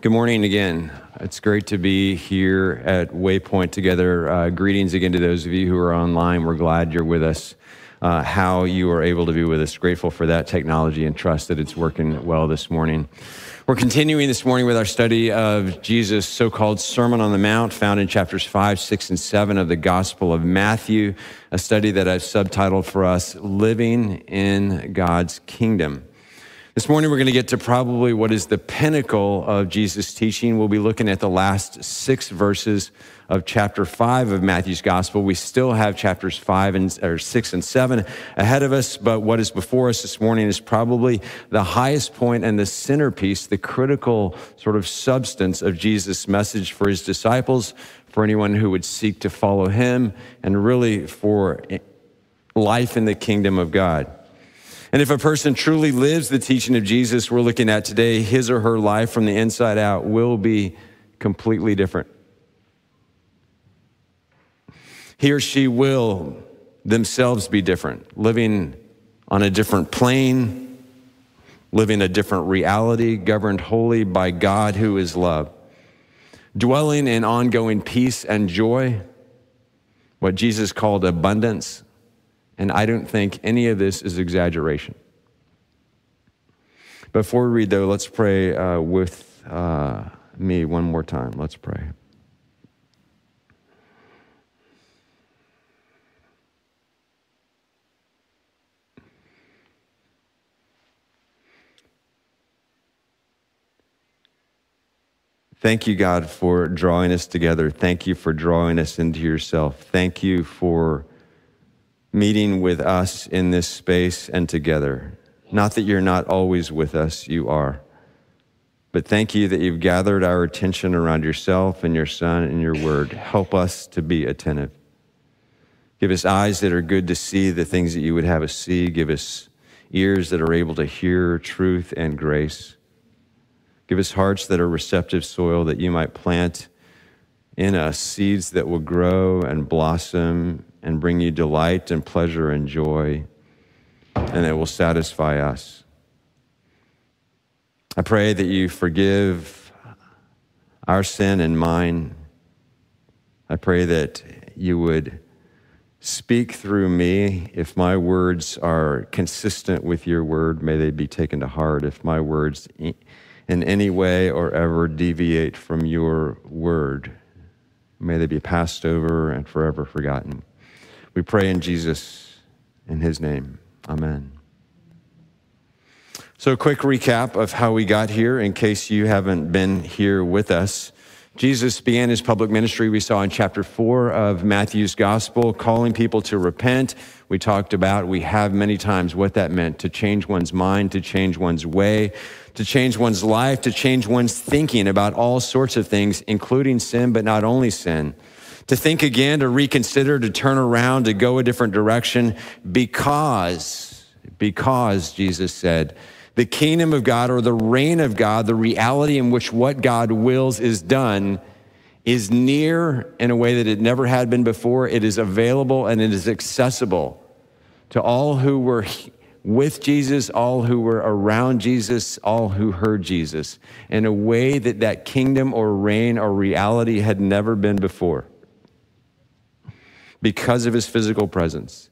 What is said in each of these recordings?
Good morning again. It's great to be here at Waypoint together. Uh, greetings again to those of you who are online. We're glad you're with us. Uh, how you are able to be with us. Grateful for that technology and trust that it's working well this morning. We're continuing this morning with our study of Jesus' so called Sermon on the Mount, found in chapters 5, 6, and 7 of the Gospel of Matthew, a study that I've subtitled for us Living in God's Kingdom. This morning, we're going to get to probably what is the pinnacle of Jesus' teaching. We'll be looking at the last six verses of chapter five of Matthew's gospel. We still have chapters five and or six and seven ahead of us, but what is before us this morning is probably the highest point and the centerpiece, the critical sort of substance of Jesus' message for his disciples, for anyone who would seek to follow him, and really for life in the kingdom of God. And if a person truly lives the teaching of Jesus we're looking at today, his or her life from the inside out will be completely different. He or she will themselves be different, living on a different plane, living a different reality, governed wholly by God who is love, dwelling in ongoing peace and joy, what Jesus called abundance and I don't think any of this is exaggeration. Before we read, though, let's pray uh, with uh, me one more time. Let's pray. Thank you, God, for drawing us together. Thank you for drawing us into yourself. Thank you for meeting with us in this space and together. Not that you're not always with us, you are. But thank you that you've gathered our attention around yourself and your Son and your Word. Help us to be attentive. Give us eyes that are good to see the things that you would have us see. Give us ears that are able to hear truth and grace. Give us hearts that are receptive soil that you might plant in us seeds that will grow and blossom and bring you delight and pleasure and joy, and it will satisfy us. I pray that you forgive our sin and mine. I pray that you would speak through me. If my words are consistent with your word, may they be taken to heart. If my words in any way or ever deviate from your word, may they be passed over and forever forgotten. We pray in Jesus, in his name. Amen. So, a quick recap of how we got here in case you haven't been here with us. Jesus began his public ministry, we saw in chapter four of Matthew's gospel, calling people to repent. We talked about, we have many times what that meant to change one's mind, to change one's way, to change one's life, to change one's thinking about all sorts of things, including sin, but not only sin to think again, to reconsider, to turn around, to go a different direction because, because Jesus said, the kingdom of God or the reign of God, the reality in which what God wills is done, is near in a way that it never had been before. It is available and it is accessible to all who were with Jesus, all who were around Jesus, all who heard Jesus, in a way that that kingdom or reign or reality had never been before because of his physical presence.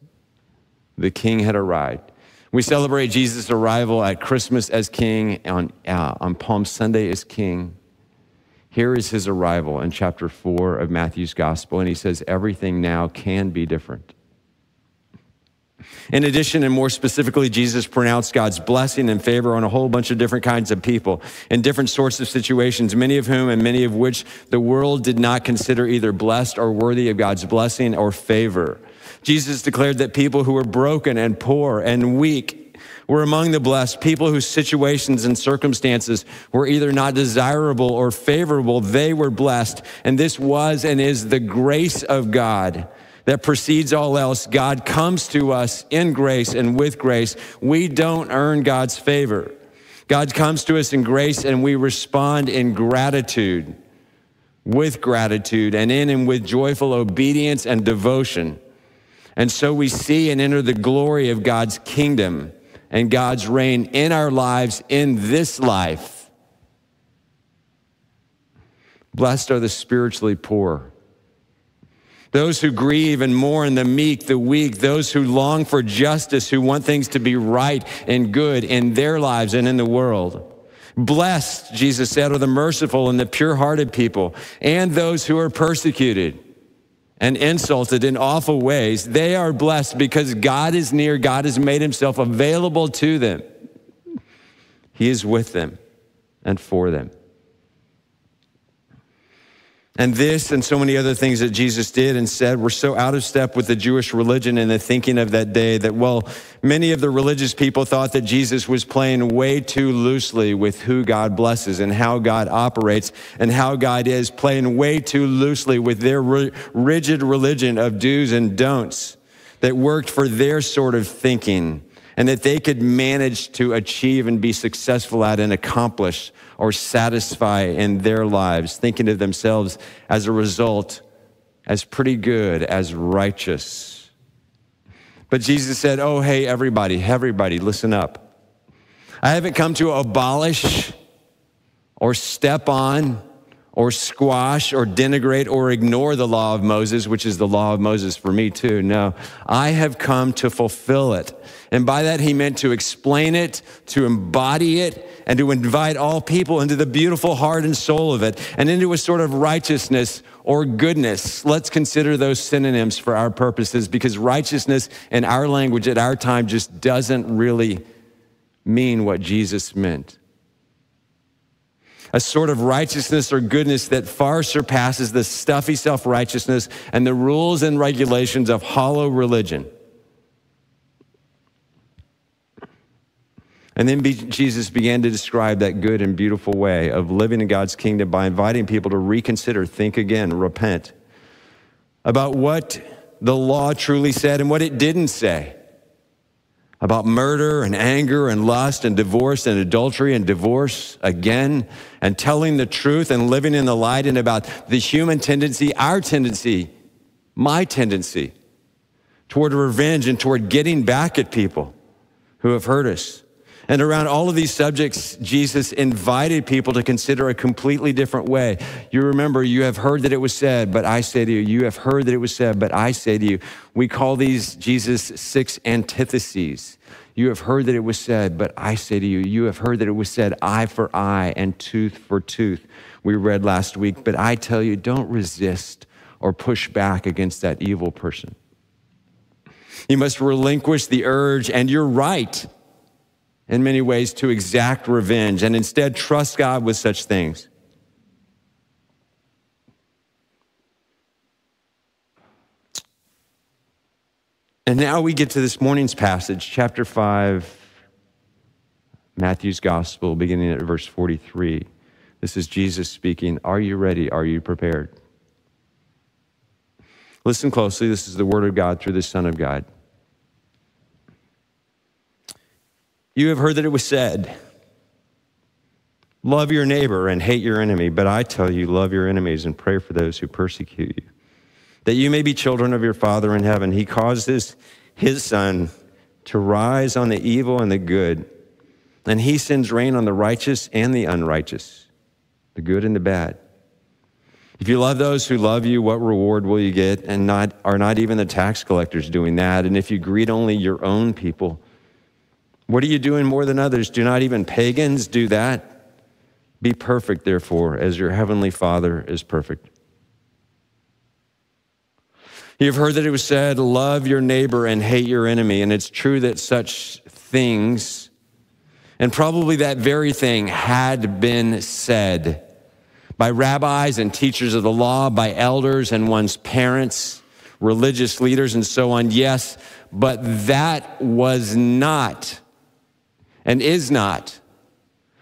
The king had arrived. We celebrate Jesus' arrival at Christmas as king, on, uh, on Palm Sunday as king. Here is his arrival in chapter 4 of Matthew's gospel, and he says, Everything now can be different. In addition, and more specifically, Jesus pronounced God's blessing and favor on a whole bunch of different kinds of people in different sorts of situations, many of whom and many of which the world did not consider either blessed or worthy of God's blessing or favor. Jesus declared that people who were broken and poor and weak were among the blessed, people whose situations and circumstances were either not desirable or favorable. They were blessed. And this was and is the grace of God that precedes all else. God comes to us in grace and with grace. We don't earn God's favor. God comes to us in grace and we respond in gratitude, with gratitude, and in and with joyful obedience and devotion. And so we see and enter the glory of God's kingdom and God's reign in our lives in this life Blessed are the spiritually poor. Those who grieve and mourn the meek, the weak, those who long for justice, who want things to be right and good in their lives and in the world. Blessed, Jesus said, are the merciful and the pure hearted people, and those who are persecuted and insulted in awful ways. They are blessed because God is near, God has made himself available to them. He is with them and for them. And this and so many other things that Jesus did and said were so out of step with the Jewish religion and the thinking of that day that, well, many of the religious people thought that Jesus was playing way too loosely with who God blesses and how God operates and how God is, playing way too loosely with their rigid religion of do's and don'ts that worked for their sort of thinking and that they could manage to achieve and be successful at and accomplish or satisfy in their lives, thinking of themselves as a result as pretty good, as righteous. But Jesus said, Oh, hey, everybody, everybody, listen up. I haven't come to abolish or step on or squash or denigrate or ignore the law of Moses, which is the law of Moses for me too. No, I have come to fulfill it. And by that, he meant to explain it, to embody it, and to invite all people into the beautiful heart and soul of it and into a sort of righteousness or goodness. Let's consider those synonyms for our purposes because righteousness in our language at our time just doesn't really mean what Jesus meant a sort of righteousness or goodness that far surpasses the stuffy self righteousness and the rules and regulations of hollow religion. And then Jesus began to describe that good and beautiful way of living in God's kingdom by inviting people to reconsider, think again, repent about what the law truly said and what it didn't say about murder and anger and lust and divorce and adultery and divorce again and telling the truth and living in the light and about the human tendency, our tendency, my tendency toward revenge and toward getting back at people who have hurt us. And around all of these subjects, Jesus invited people to consider a completely different way. You remember, you have heard that it was said, but I say to you, you have heard that it was said, but I say to you. We call these Jesus six antitheses. You have heard that it was said, but I say to you, you have heard that it was said, eye for eye and tooth for tooth. We read last week, but I tell you, don't resist or push back against that evil person. You must relinquish the urge, and you're right in many ways to exact revenge and instead trust God with such things. And now we get to this morning's passage, chapter 5, Matthew's Gospel, beginning at verse 43. This is Jesus speaking. Are you ready? Are you prepared? Listen closely. This is the Word of God through the Son of God. You have heard that it was said, Love your neighbor and hate your enemy. But I tell you, love your enemies and pray for those who persecute you, that you may be children of your Father in heaven. He causes his sun to rise on the evil and the good, and he sends rain on the righteous and the unrighteous, the good and the bad. If you love those who love you, what reward will you get? And not, are not even the tax collectors doing that? And if you greet only your own people, what are you doing more than others? Do not even pagans do that? Be perfect, therefore, as your heavenly Father is perfect. You've heard that it was said, Love your neighbor and hate your enemy. And it's true that such things, and probably that very thing, had been said by rabbis and teachers of the law, by elders and one's parents, religious leaders, and so on. Yes, but that was not and is not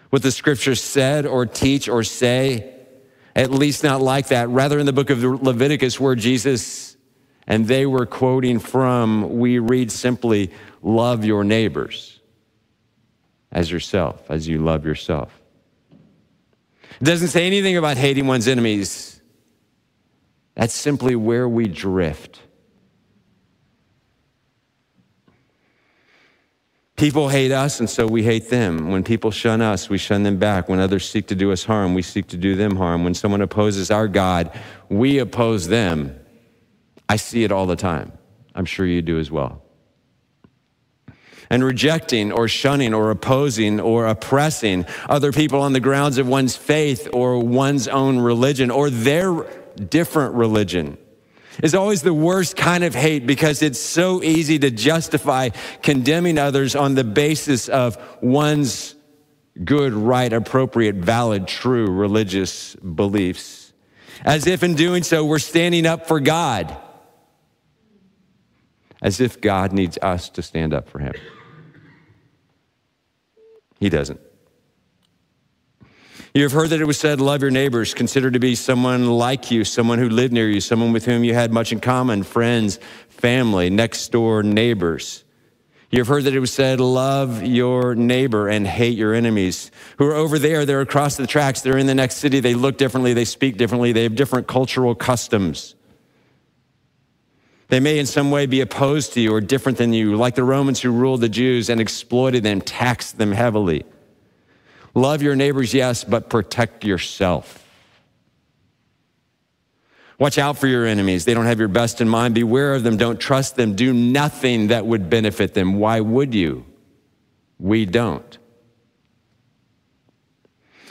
what the scriptures said or teach or say, at least not like that. Rather, in the book of Leviticus, where Jesus and they were quoting from, we read simply, Love your neighbors as yourself, as you love yourself. It doesn't say anything about hating one's enemies. That's simply where we drift. People hate us, and so we hate them. When people shun us, we shun them back. When others seek to do us harm, we seek to do them harm. When someone opposes our God, we oppose them. I see it all the time. I'm sure you do as well. And rejecting or shunning or opposing or oppressing other people on the grounds of one's faith or one's own religion or their different religion is always the worst kind of hate because it's so easy to justify condemning others on the basis of one's good, right, appropriate, valid, true religious beliefs. As if in doing so, we're standing up for God. As if God needs us to stand up for Him. He doesn't. You have heard that it was said, Love your neighbors. Consider to be someone like you, someone who lived near you, someone with whom you had much in common, friends, family, next door neighbors. You have heard that it was said, Love your neighbor and hate your enemies. Who are over there, they're across the tracks, they're in the next city, they look differently, they speak differently, they have different cultural customs. They may in some way be opposed to you or different than you, like the Romans who ruled the Jews and exploited them, taxed them heavily. Love your neighbors, yes, but protect yourself. Watch out for your enemies. They don't have your best in mind. Beware of them. Don't trust them. Do nothing that would benefit them. Why would you? We don't.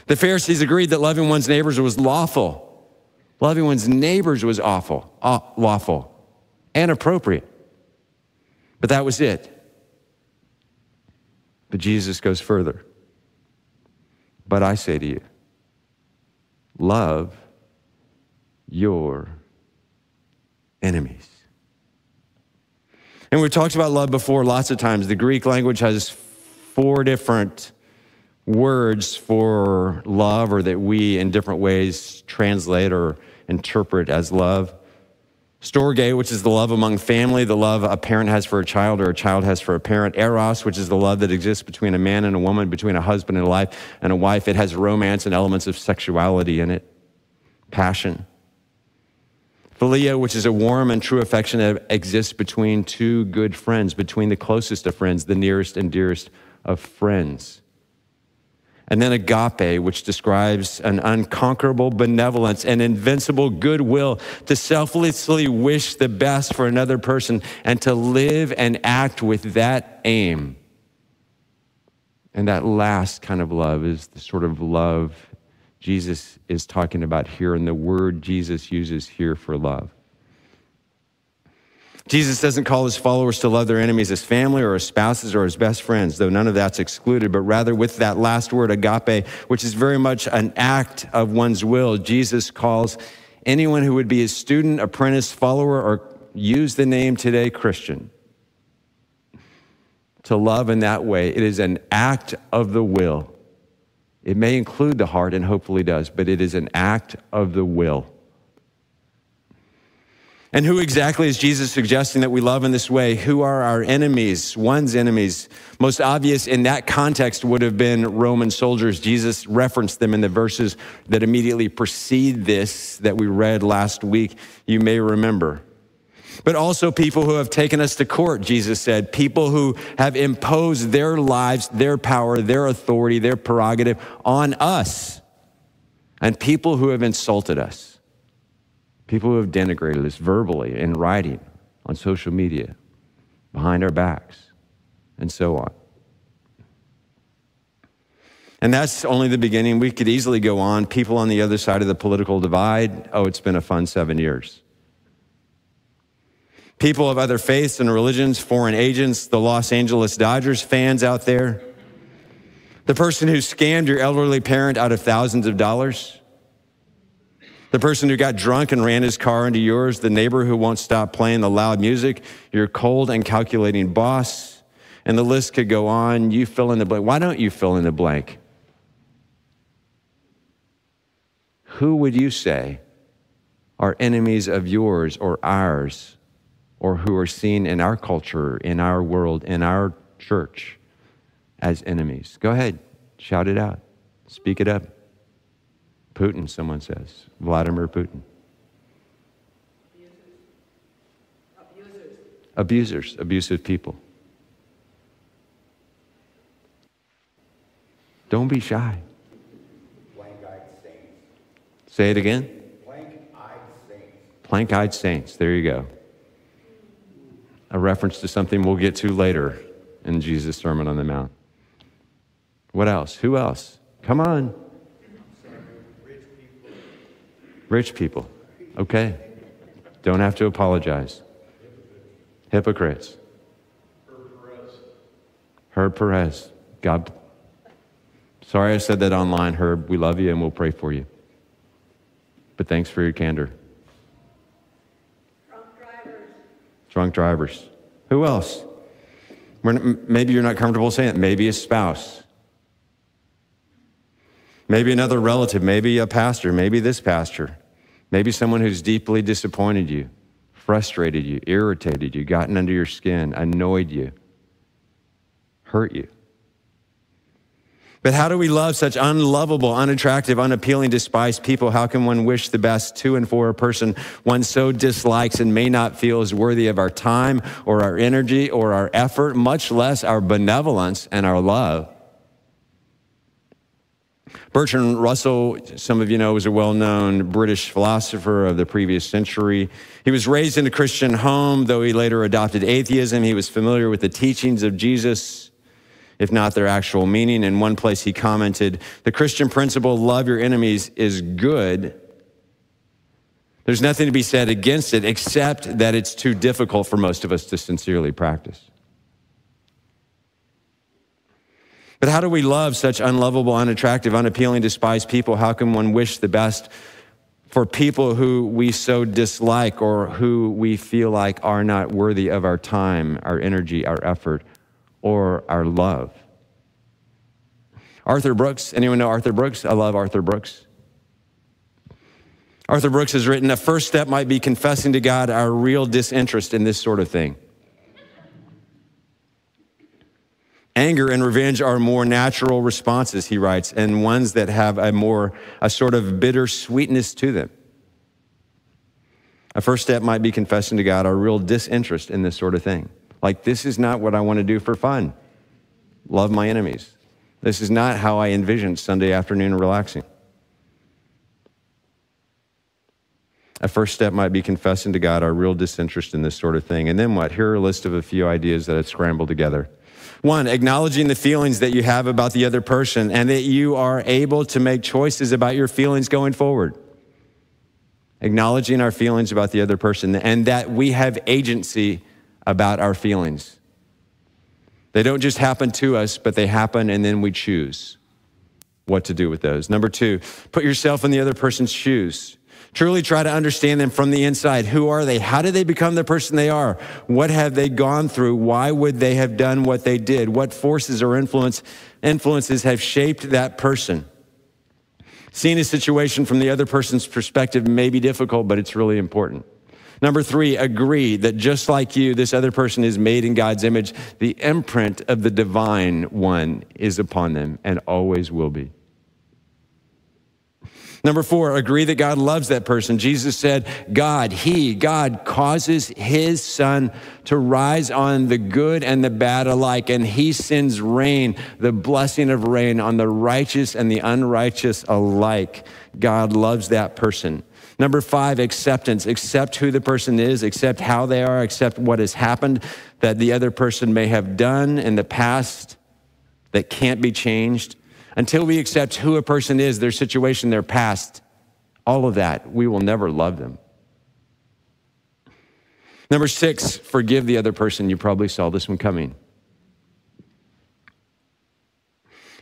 The Pharisees agreed that loving one's neighbors was lawful. Loving one's neighbors was awful, uh, lawful, and appropriate. But that was it. But Jesus goes further. But I say to you, love your enemies. And we've talked about love before lots of times. The Greek language has four different words for love, or that we in different ways translate or interpret as love. Storge, which is the love among family, the love a parent has for a child or a child has for a parent. Eros, which is the love that exists between a man and a woman, between a husband and a wife and a wife. It has romance and elements of sexuality in it, passion. Philia, which is a warm and true affection that exists between two good friends, between the closest of friends, the nearest and dearest of friends. And then agape, which describes an unconquerable benevolence and invincible goodwill to selflessly wish the best for another person and to live and act with that aim. And that last kind of love is the sort of love Jesus is talking about here, and the word Jesus uses here for love. Jesus doesn't call his followers to love their enemies as family or as spouses or as best friends, though none of that's excluded, but rather with that last word, agape, which is very much an act of one's will, Jesus calls anyone who would be a student, apprentice, follower, or use the name today Christian to love in that way. It is an act of the will. It may include the heart and hopefully does, but it is an act of the will. And who exactly is Jesus suggesting that we love in this way? Who are our enemies? One's enemies. Most obvious in that context would have been Roman soldiers. Jesus referenced them in the verses that immediately precede this that we read last week. You may remember. But also people who have taken us to court, Jesus said. People who have imposed their lives, their power, their authority, their prerogative on us. And people who have insulted us. People who have denigrated us verbally, in writing, on social media, behind our backs, and so on. And that's only the beginning. We could easily go on. People on the other side of the political divide, oh, it's been a fun seven years. People of other faiths and religions, foreign agents, the Los Angeles Dodgers fans out there, the person who scammed your elderly parent out of thousands of dollars, the person who got drunk and ran his car into yours, the neighbor who won't stop playing the loud music, your cold and calculating boss, and the list could go on. You fill in the blank. Why don't you fill in the blank? Who would you say are enemies of yours or ours, or who are seen in our culture, in our world, in our church as enemies? Go ahead, shout it out, speak it up. Putin, someone says. Vladimir Putin. Abusers. Abusers, abusive people. Don't be shy. Say it again. Saints. Plank eyed saints. There you go. A reference to something we'll get to later in Jesus' Sermon on the Mount. What else? Who else? Come on. Rich people. Okay. Don't have to apologize. Hypocrites. Herb Perez. God. Sorry I said that online, Herb. We love you and we'll pray for you. But thanks for your candor. Drunk drivers. Drunk drivers. Who else? Maybe you're not comfortable saying it. Maybe a spouse. Maybe another relative. Maybe a pastor. Maybe this pastor. Maybe someone who's deeply disappointed you, frustrated you, irritated you, gotten under your skin, annoyed you, hurt you. But how do we love such unlovable, unattractive, unappealing, despised people? How can one wish the best to and for a person one so dislikes and may not feel is worthy of our time or our energy or our effort, much less our benevolence and our love? Bertrand Russell, some of you know, was a well known British philosopher of the previous century. He was raised in a Christian home, though he later adopted atheism. He was familiar with the teachings of Jesus, if not their actual meaning. In one place, he commented The Christian principle, love your enemies, is good. There's nothing to be said against it, except that it's too difficult for most of us to sincerely practice. But how do we love such unlovable, unattractive, unappealing, despised people? How can one wish the best for people who we so dislike or who we feel like are not worthy of our time, our energy, our effort, or our love? Arthur Brooks, anyone know Arthur Brooks? I love Arthur Brooks. Arthur Brooks has written, a first step might be confessing to God our real disinterest in this sort of thing. Anger and revenge are more natural responses, he writes, and ones that have a more, a sort of bitter sweetness to them. A first step might be confessing to God our real disinterest in this sort of thing. Like, this is not what I want to do for fun. Love my enemies. This is not how I envisioned Sunday afternoon relaxing. A first step might be confessing to God our real disinterest in this sort of thing. And then what? Here are a list of a few ideas that I've scrambled together. One, acknowledging the feelings that you have about the other person and that you are able to make choices about your feelings going forward. Acknowledging our feelings about the other person and that we have agency about our feelings. They don't just happen to us, but they happen and then we choose what to do with those. Number two, put yourself in the other person's shoes. Truly try to understand them from the inside. Who are they? How did they become the person they are? What have they gone through? Why would they have done what they did? What forces or influence, influences have shaped that person? Seeing a situation from the other person's perspective may be difficult, but it's really important. Number three, agree that just like you, this other person is made in God's image. The imprint of the divine one is upon them and always will be. Number four, agree that God loves that person. Jesus said, God, He, God causes His sun to rise on the good and the bad alike, and He sends rain, the blessing of rain on the righteous and the unrighteous alike. God loves that person. Number five, acceptance. Accept who the person is, accept how they are, accept what has happened that the other person may have done in the past that can't be changed. Until we accept who a person is, their situation, their past, all of that, we will never love them. Number six, forgive the other person. You probably saw this one coming.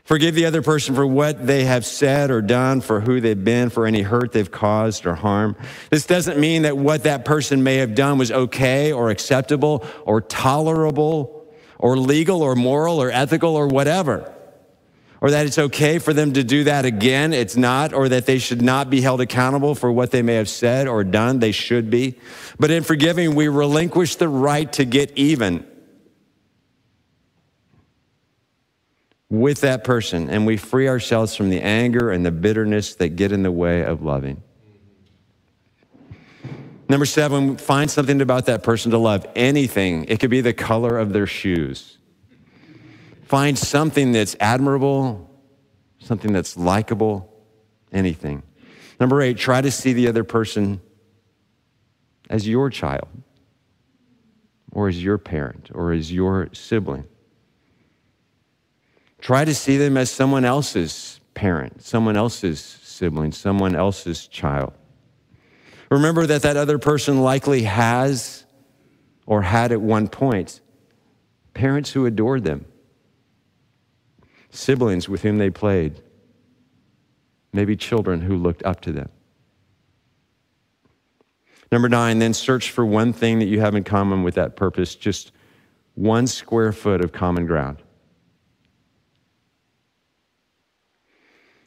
Forgive the other person for what they have said or done, for who they've been, for any hurt they've caused or harm. This doesn't mean that what that person may have done was okay or acceptable or tolerable or legal or moral or ethical or whatever. Or that it's okay for them to do that again. It's not. Or that they should not be held accountable for what they may have said or done. They should be. But in forgiving, we relinquish the right to get even with that person and we free ourselves from the anger and the bitterness that get in the way of loving. Number seven, find something about that person to love. Anything. It could be the color of their shoes. Find something that's admirable something that's likable, anything. Number eight, try to see the other person as your child, or as your parent, or as your sibling. Try to see them as someone else's parent, someone else's sibling, someone else's child. Remember that that other person likely has or had at one point parents who adored them, siblings with whom they played, maybe children who looked up to them. Number nine, then search for one thing that you have in common with that purpose, just one square foot of common ground.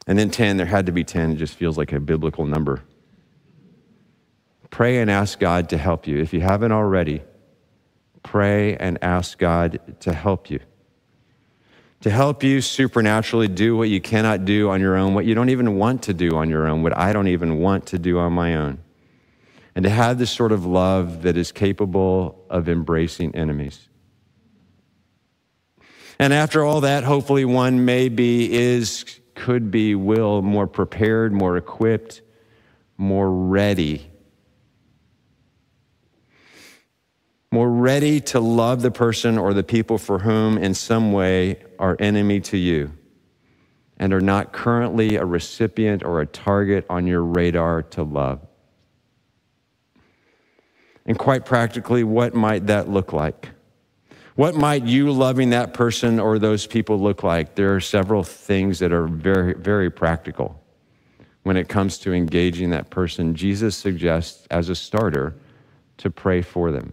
And then 10, there had to be 10. It just feels like a biblical number. Pray and ask God to help you. If you haven't already, pray and ask God to help you. To help you supernaturally do what you cannot do on your own, what you don't even want to do on your own, what I don't even want to do on my own. And to have this sort of love that is capable of embracing enemies. And after all that, hopefully one may be, is, could be, will, more prepared, more equipped, more ready more ready to love the person or the people for whom, in some way, are enemy to you and are not currently a recipient or a target on your radar to love. And quite practically, what might that look like? What might you loving that person or those people look like? There are several things that are very, very practical when it comes to engaging that person. Jesus suggests, as a starter, to pray for them.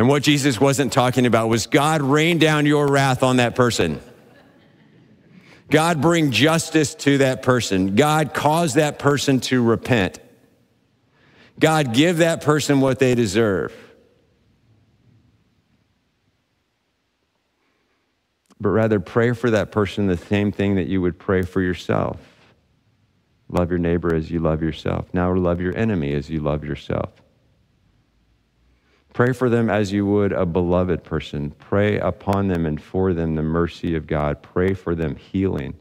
And what Jesus wasn't talking about was God rain down your wrath on that person. God bring justice to that person. God cause that person to repent. God give that person what they deserve. But rather pray for that person the same thing that you would pray for yourself. Love your neighbor as you love yourself. Now love your enemy as you love yourself. Pray for them as you would a beloved person. Pray upon them and for them the mercy of God. Pray for them healing.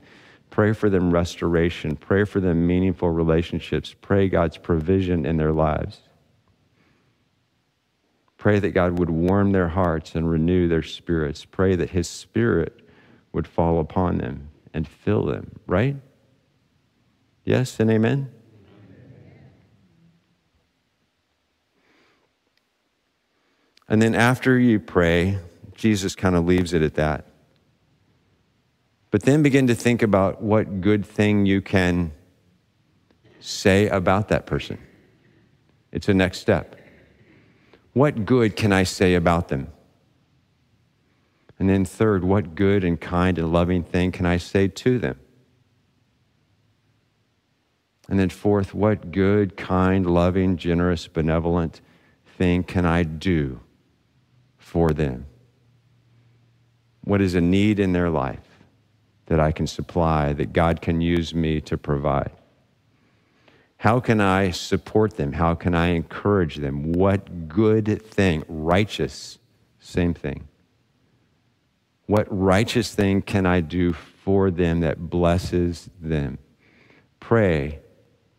Pray for them restoration. Pray for them meaningful relationships. Pray God's provision in their lives. Pray that God would warm their hearts and renew their spirits. Pray that His Spirit would fall upon them and fill them, right? Yes and amen? And then after you pray, Jesus kind of leaves it at that. But then begin to think about what good thing you can say about that person. It's a next step. What good can I say about them? And then, third, what good and kind and loving thing can I say to them? And then, fourth, what good, kind, loving, generous, benevolent thing can I do for them? What is a need in their life that I can supply, that God can use me to provide? How can I support them? How can I encourage them? What good thing, righteous, same thing. What righteous thing can I do for them that blesses them? Pray,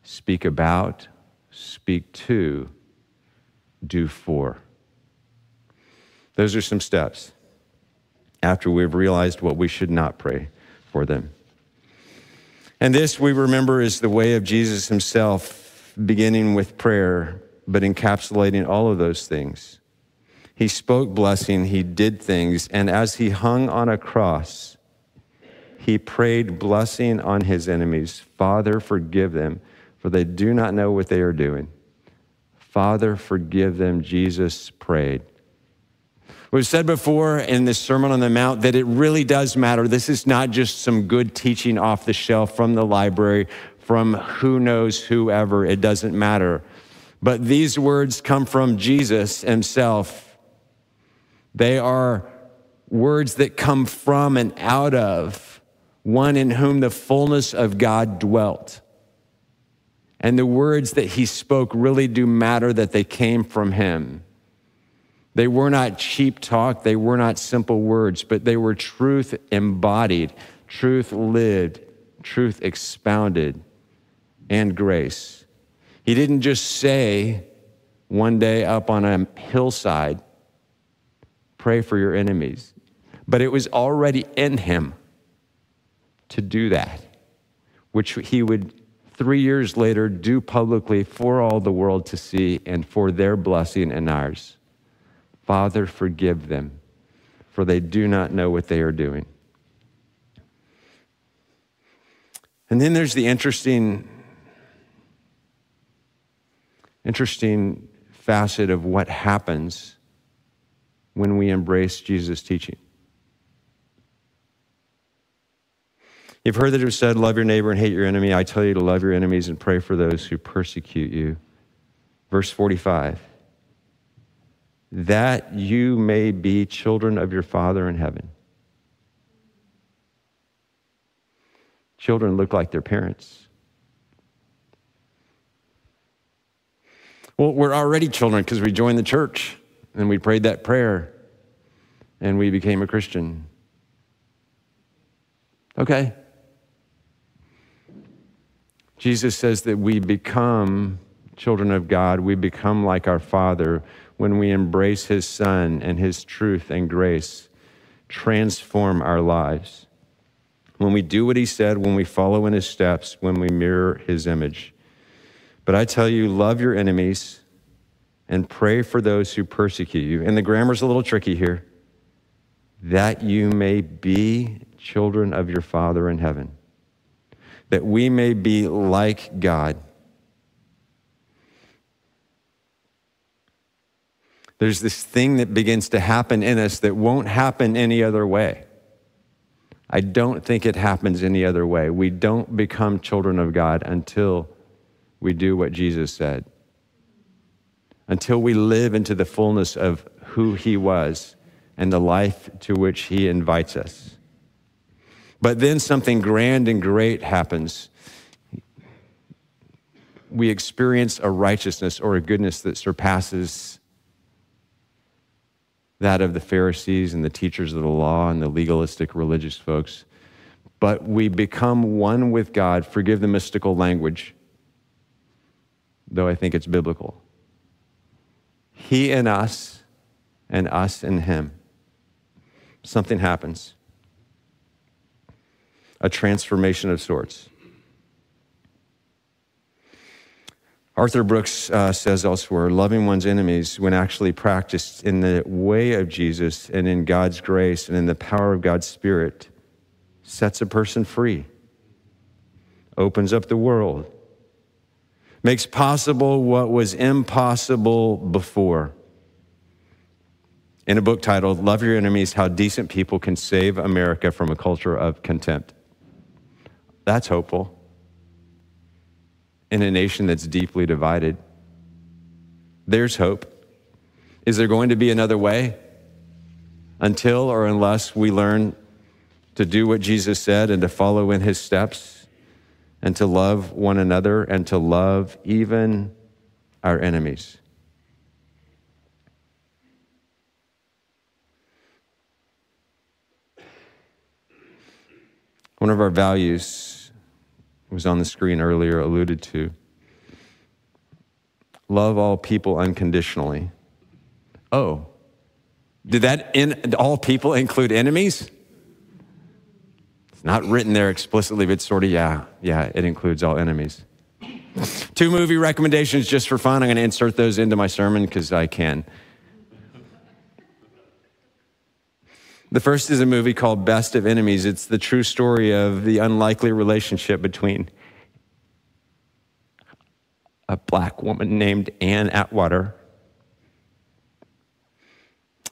speak about, speak to, do for. Those are some steps after we've realized what we should not pray for them. And this we remember is the way of Jesus himself, beginning with prayer, but encapsulating all of those things. He spoke blessing, he did things, and as he hung on a cross, he prayed blessing on his enemies. Father, forgive them, for they do not know what they are doing. Father, forgive them, Jesus prayed. We've said before in this Sermon on the Mount that it really does matter. This is not just some good teaching off the shelf from the library, from who knows whoever. It doesn't matter. But these words come from Jesus himself. They are words that come from and out of one in whom the fullness of God dwelt. And the words that he spoke really do matter that they came from him. They were not cheap talk, they were not simple words, but they were truth embodied, truth lived, truth expounded, and grace. He didn't just say one day up on a hillside, pray for your enemies, but it was already in him to do that, which he would three years later do publicly for all the world to see and for their blessing and ours. Father, forgive them, for they do not know what they are doing. And then there's the interesting, interesting facet of what happens when we embrace Jesus' teaching. You've heard that it was said, Love your neighbor and hate your enemy. I tell you to love your enemies and pray for those who persecute you. Verse 45 that you may be children of your Father in heaven. Children look like their parents. Well, we're already children because we joined the church and we prayed that prayer and we became a Christian. Okay. Jesus says that we become children of God, we become like our Father when we embrace His Son and His truth and grace, transform our lives. When we do what He said, when we follow in His steps, when we mirror His image. But I tell you, love your enemies and pray for those who persecute you. And the grammar's a little tricky here that you may be children of your Father in heaven that we may be like God. There's this thing that begins to happen in us that won't happen any other way. I don't think it happens any other way. We don't become children of God until we do what Jesus said, until we live into the fullness of who He was and the life to which He invites us. But then something grand and great happens. We experience a righteousness or a goodness that surpasses that of the Pharisees and the teachers of the law and the legalistic religious folks. But we become one with God. Forgive the mystical language, though I think it's biblical. He in us, and us in Him. Something happens a transformation of sorts. Arthur Brooks uh, says elsewhere loving one's enemies, when actually practiced in the way of Jesus and in God's grace and in the power of God's Spirit, sets a person free, opens up the world, makes possible what was impossible before. In a book titled Love Your Enemies How Decent People Can Save America from a Culture of Contempt. That's hopeful. In a nation that's deeply divided, there's hope. Is there going to be another way? Until or unless we learn to do what Jesus said and to follow in his steps and to love one another and to love even our enemies. One of our values was on the screen earlier, alluded to. Love all people unconditionally. Oh, did that in, all people include enemies? It's not written there explicitly, but sort of, yeah, yeah, it includes all enemies. Two movie recommendations just for fun. I'm going to insert those into my sermon because I can. The first is a movie called Best of Enemies. It's the true story of the unlikely relationship between a black woman named Ann Atwater,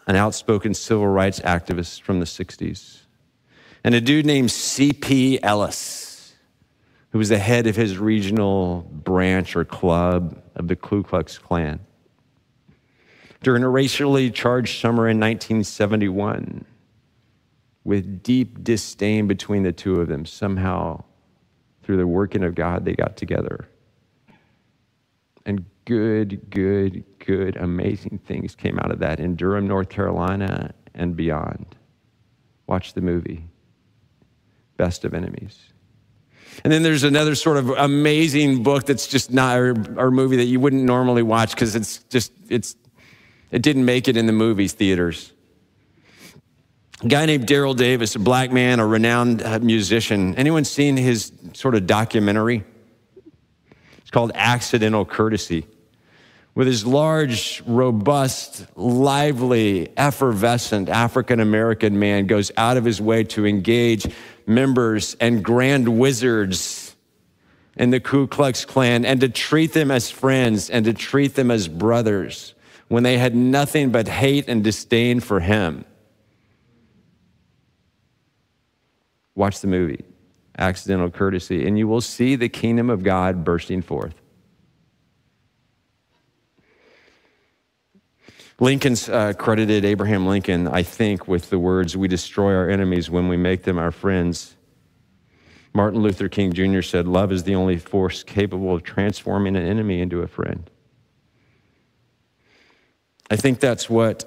an outspoken civil rights activist from the 60s, and a dude named C.P. Ellis, who was the head of his regional branch or club of the Ku Klux Klan. During a racially charged summer in 1971, with deep disdain between the two of them. Somehow, through the working of God, they got together. And good, good, good, amazing things came out of that in Durham, North Carolina, and beyond. Watch the movie. best of enemies. And then there's another sort of amazing book that's just not, or, or movie that you wouldn't normally watch because it's just, it's, it didn't make it in the movies theaters. A guy named Daryl Davis, a black man, a renowned uh, musician. Anyone seen his sort of documentary? It's called Accidental Courtesy. With his large, robust, lively, effervescent African American man goes out of his way to engage members and grand wizards in the Ku Klux Klan and to treat them as friends and to treat them as brothers when they had nothing but hate and disdain for him. Watch the movie, Accidental Courtesy, and you will see the kingdom of God bursting forth. Lincoln's uh, credited Abraham Lincoln, I think, with the words, We destroy our enemies when we make them our friends. Martin Luther King Jr. said, Love is the only force capable of transforming an enemy into a friend. I think that's what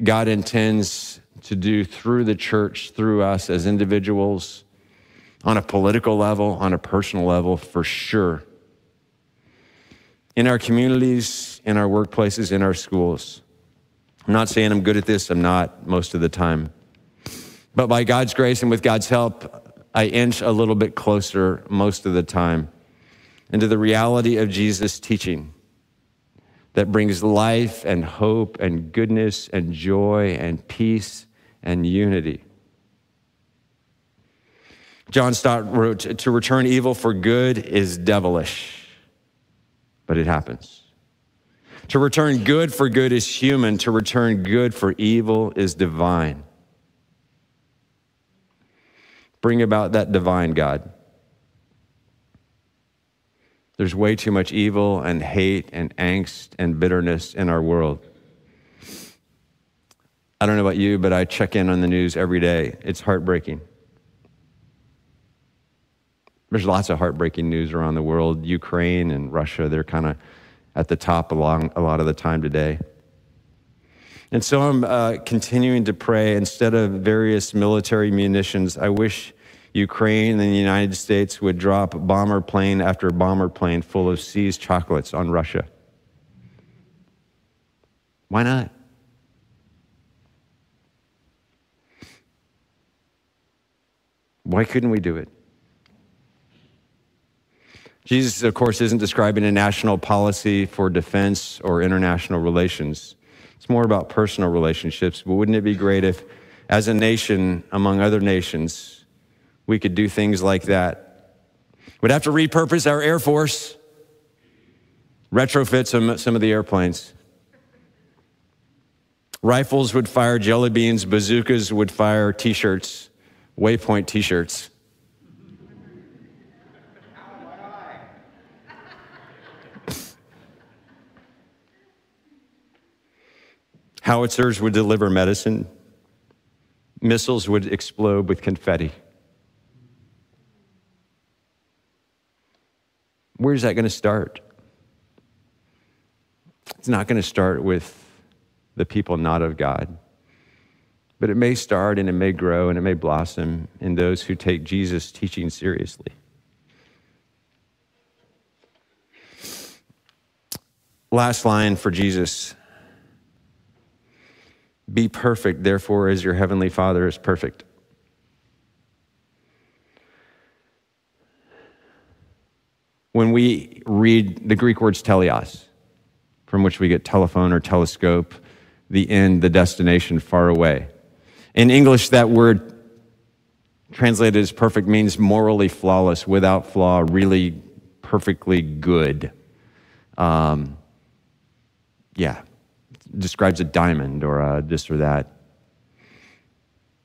God intends to do through the church, through us as individuals, on a political level, on a personal level, for sure. In our communities, in our workplaces, in our schools. I'm not saying I'm good at this, I'm not most of the time. But by God's grace and with God's help, I inch a little bit closer most of the time into the reality of Jesus' teaching that brings life and hope and goodness and joy and peace and unity. John Stott wrote, To return evil for good is devilish, but it happens. To return good for good is human, to return good for evil is divine. Bring about that divine God. There's way too much evil and hate and angst and bitterness in our world. I don't know about you, but I check in on the news every day. It's heartbreaking. There's lots of heartbreaking news around the world. Ukraine and Russia, they're kind of at the top along a lot of the time today. And so I'm uh, continuing to pray instead of various military munitions, I wish Ukraine and the United States would drop bomber plane after bomber plane full of seized chocolates on Russia. Why not? Why couldn't we do it? Jesus, of course, isn't describing a national policy for defense or international relations. It's more about personal relationships. But wouldn't it be great if, as a nation, among other nations, we could do things like that. We'd have to repurpose our Air Force, retrofit some, some of the airplanes. Rifles would fire jelly beans, bazookas would fire t shirts, waypoint t shirts. Howitzers would deliver medicine. Missiles would explode with confetti. Where's that going to start? It's not going to start with the people not of God. But it may start and it may grow and it may blossom in those who take Jesus' teaching seriously. Last line for Jesus Be perfect, therefore, as your heavenly Father is perfect. when we read the Greek words teleos, from which we get telephone or telescope, the end, the destination, far away. In English, that word translated as perfect means morally flawless, without flaw, really perfectly good. Um, yeah, describes a diamond or a this or that.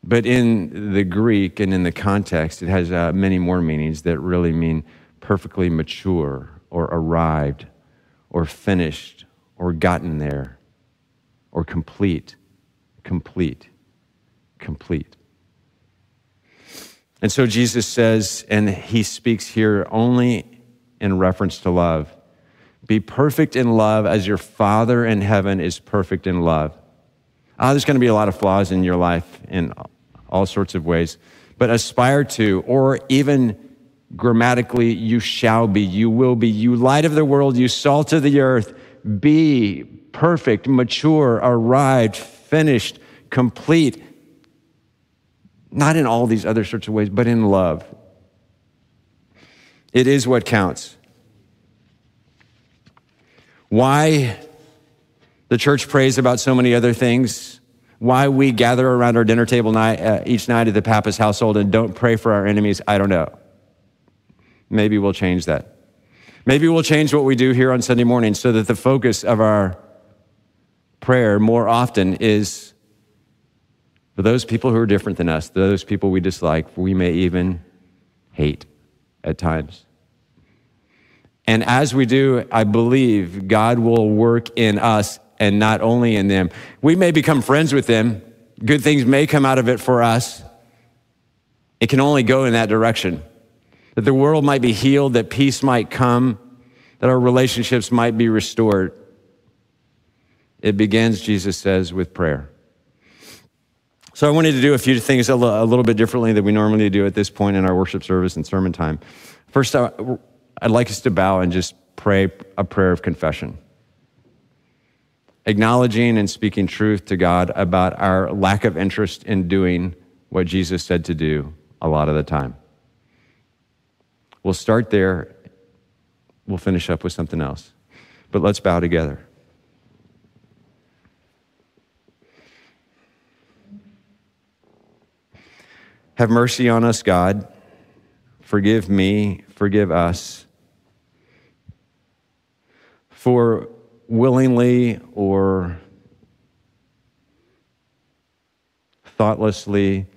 But in the Greek and in the context, it has uh, many more meanings that really mean perfectly mature or arrived or finished or gotten there or complete, complete, complete. And so Jesus says, and he speaks here only in reference to love be perfect in love as your Father in heaven is perfect in love. Ah, there's going to be a lot of flaws in your life in all sorts of ways. but aspire to, or even grammatically, you shall be, you will be, you light of the world, you salt of the earth, be perfect, mature, arrived, finished, complete. Not in all these other sorts of ways, but in love. It is what counts. Why the church prays about so many other things, why we gather around our dinner table night, uh, each night at the Pappas household and don't pray for our enemies, I don't know. Maybe we'll change that. Maybe we'll change what we do here on Sunday morning so that the focus of our prayer more often is for those people who are different than us, those people we dislike, we may even hate at times. And as we do, I believe God will work in us and not only in them. We may become friends with them, good things may come out of it for us. It can only go in that direction. That the world might be healed, that peace might come, that our relationships might be restored. It begins, Jesus says, with prayer. So I wanted to do a few things a little bit differently than we normally do at this point in our worship service and sermon time. First, I'd like us to bow and just pray a prayer of confession acknowledging and speaking truth to God about our lack of interest in doing what Jesus said to do a lot of the time. We'll start there. We'll finish up with something else. But let's bow together. Have mercy on us, God. Forgive me, forgive us. For willingly or thoughtlessly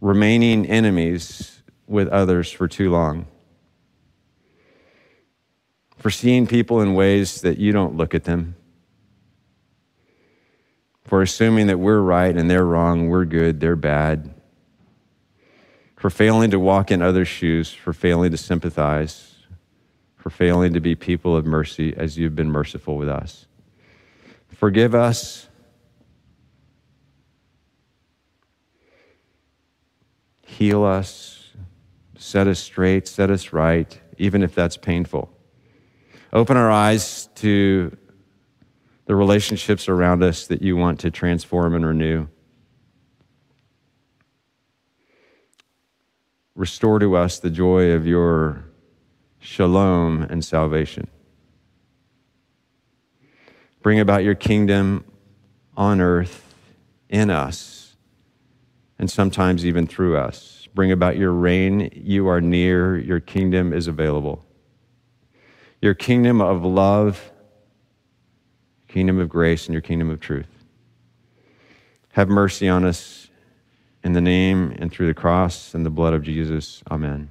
remaining enemies with others for too long. For seeing people in ways that you don't look at them. For assuming that we're right and they're wrong, we're good, they're bad. For failing to walk in other shoes, for failing to sympathize for failing to be people of mercy as you've been merciful with us. Forgive us. Heal us. Set us straight. Set us right, even if that's painful. Open our eyes to the relationships around us that you want to transform and renew. Restore to us the joy of your shalom, and salvation. Bring about your kingdom on earth in us, and sometimes even through us. Bring about your reign. You are near, your kingdom is available. Your kingdom of love, kingdom of grace, and your kingdom of truth. Have mercy on us in the name and through the cross and the blood of Jesus. Amen.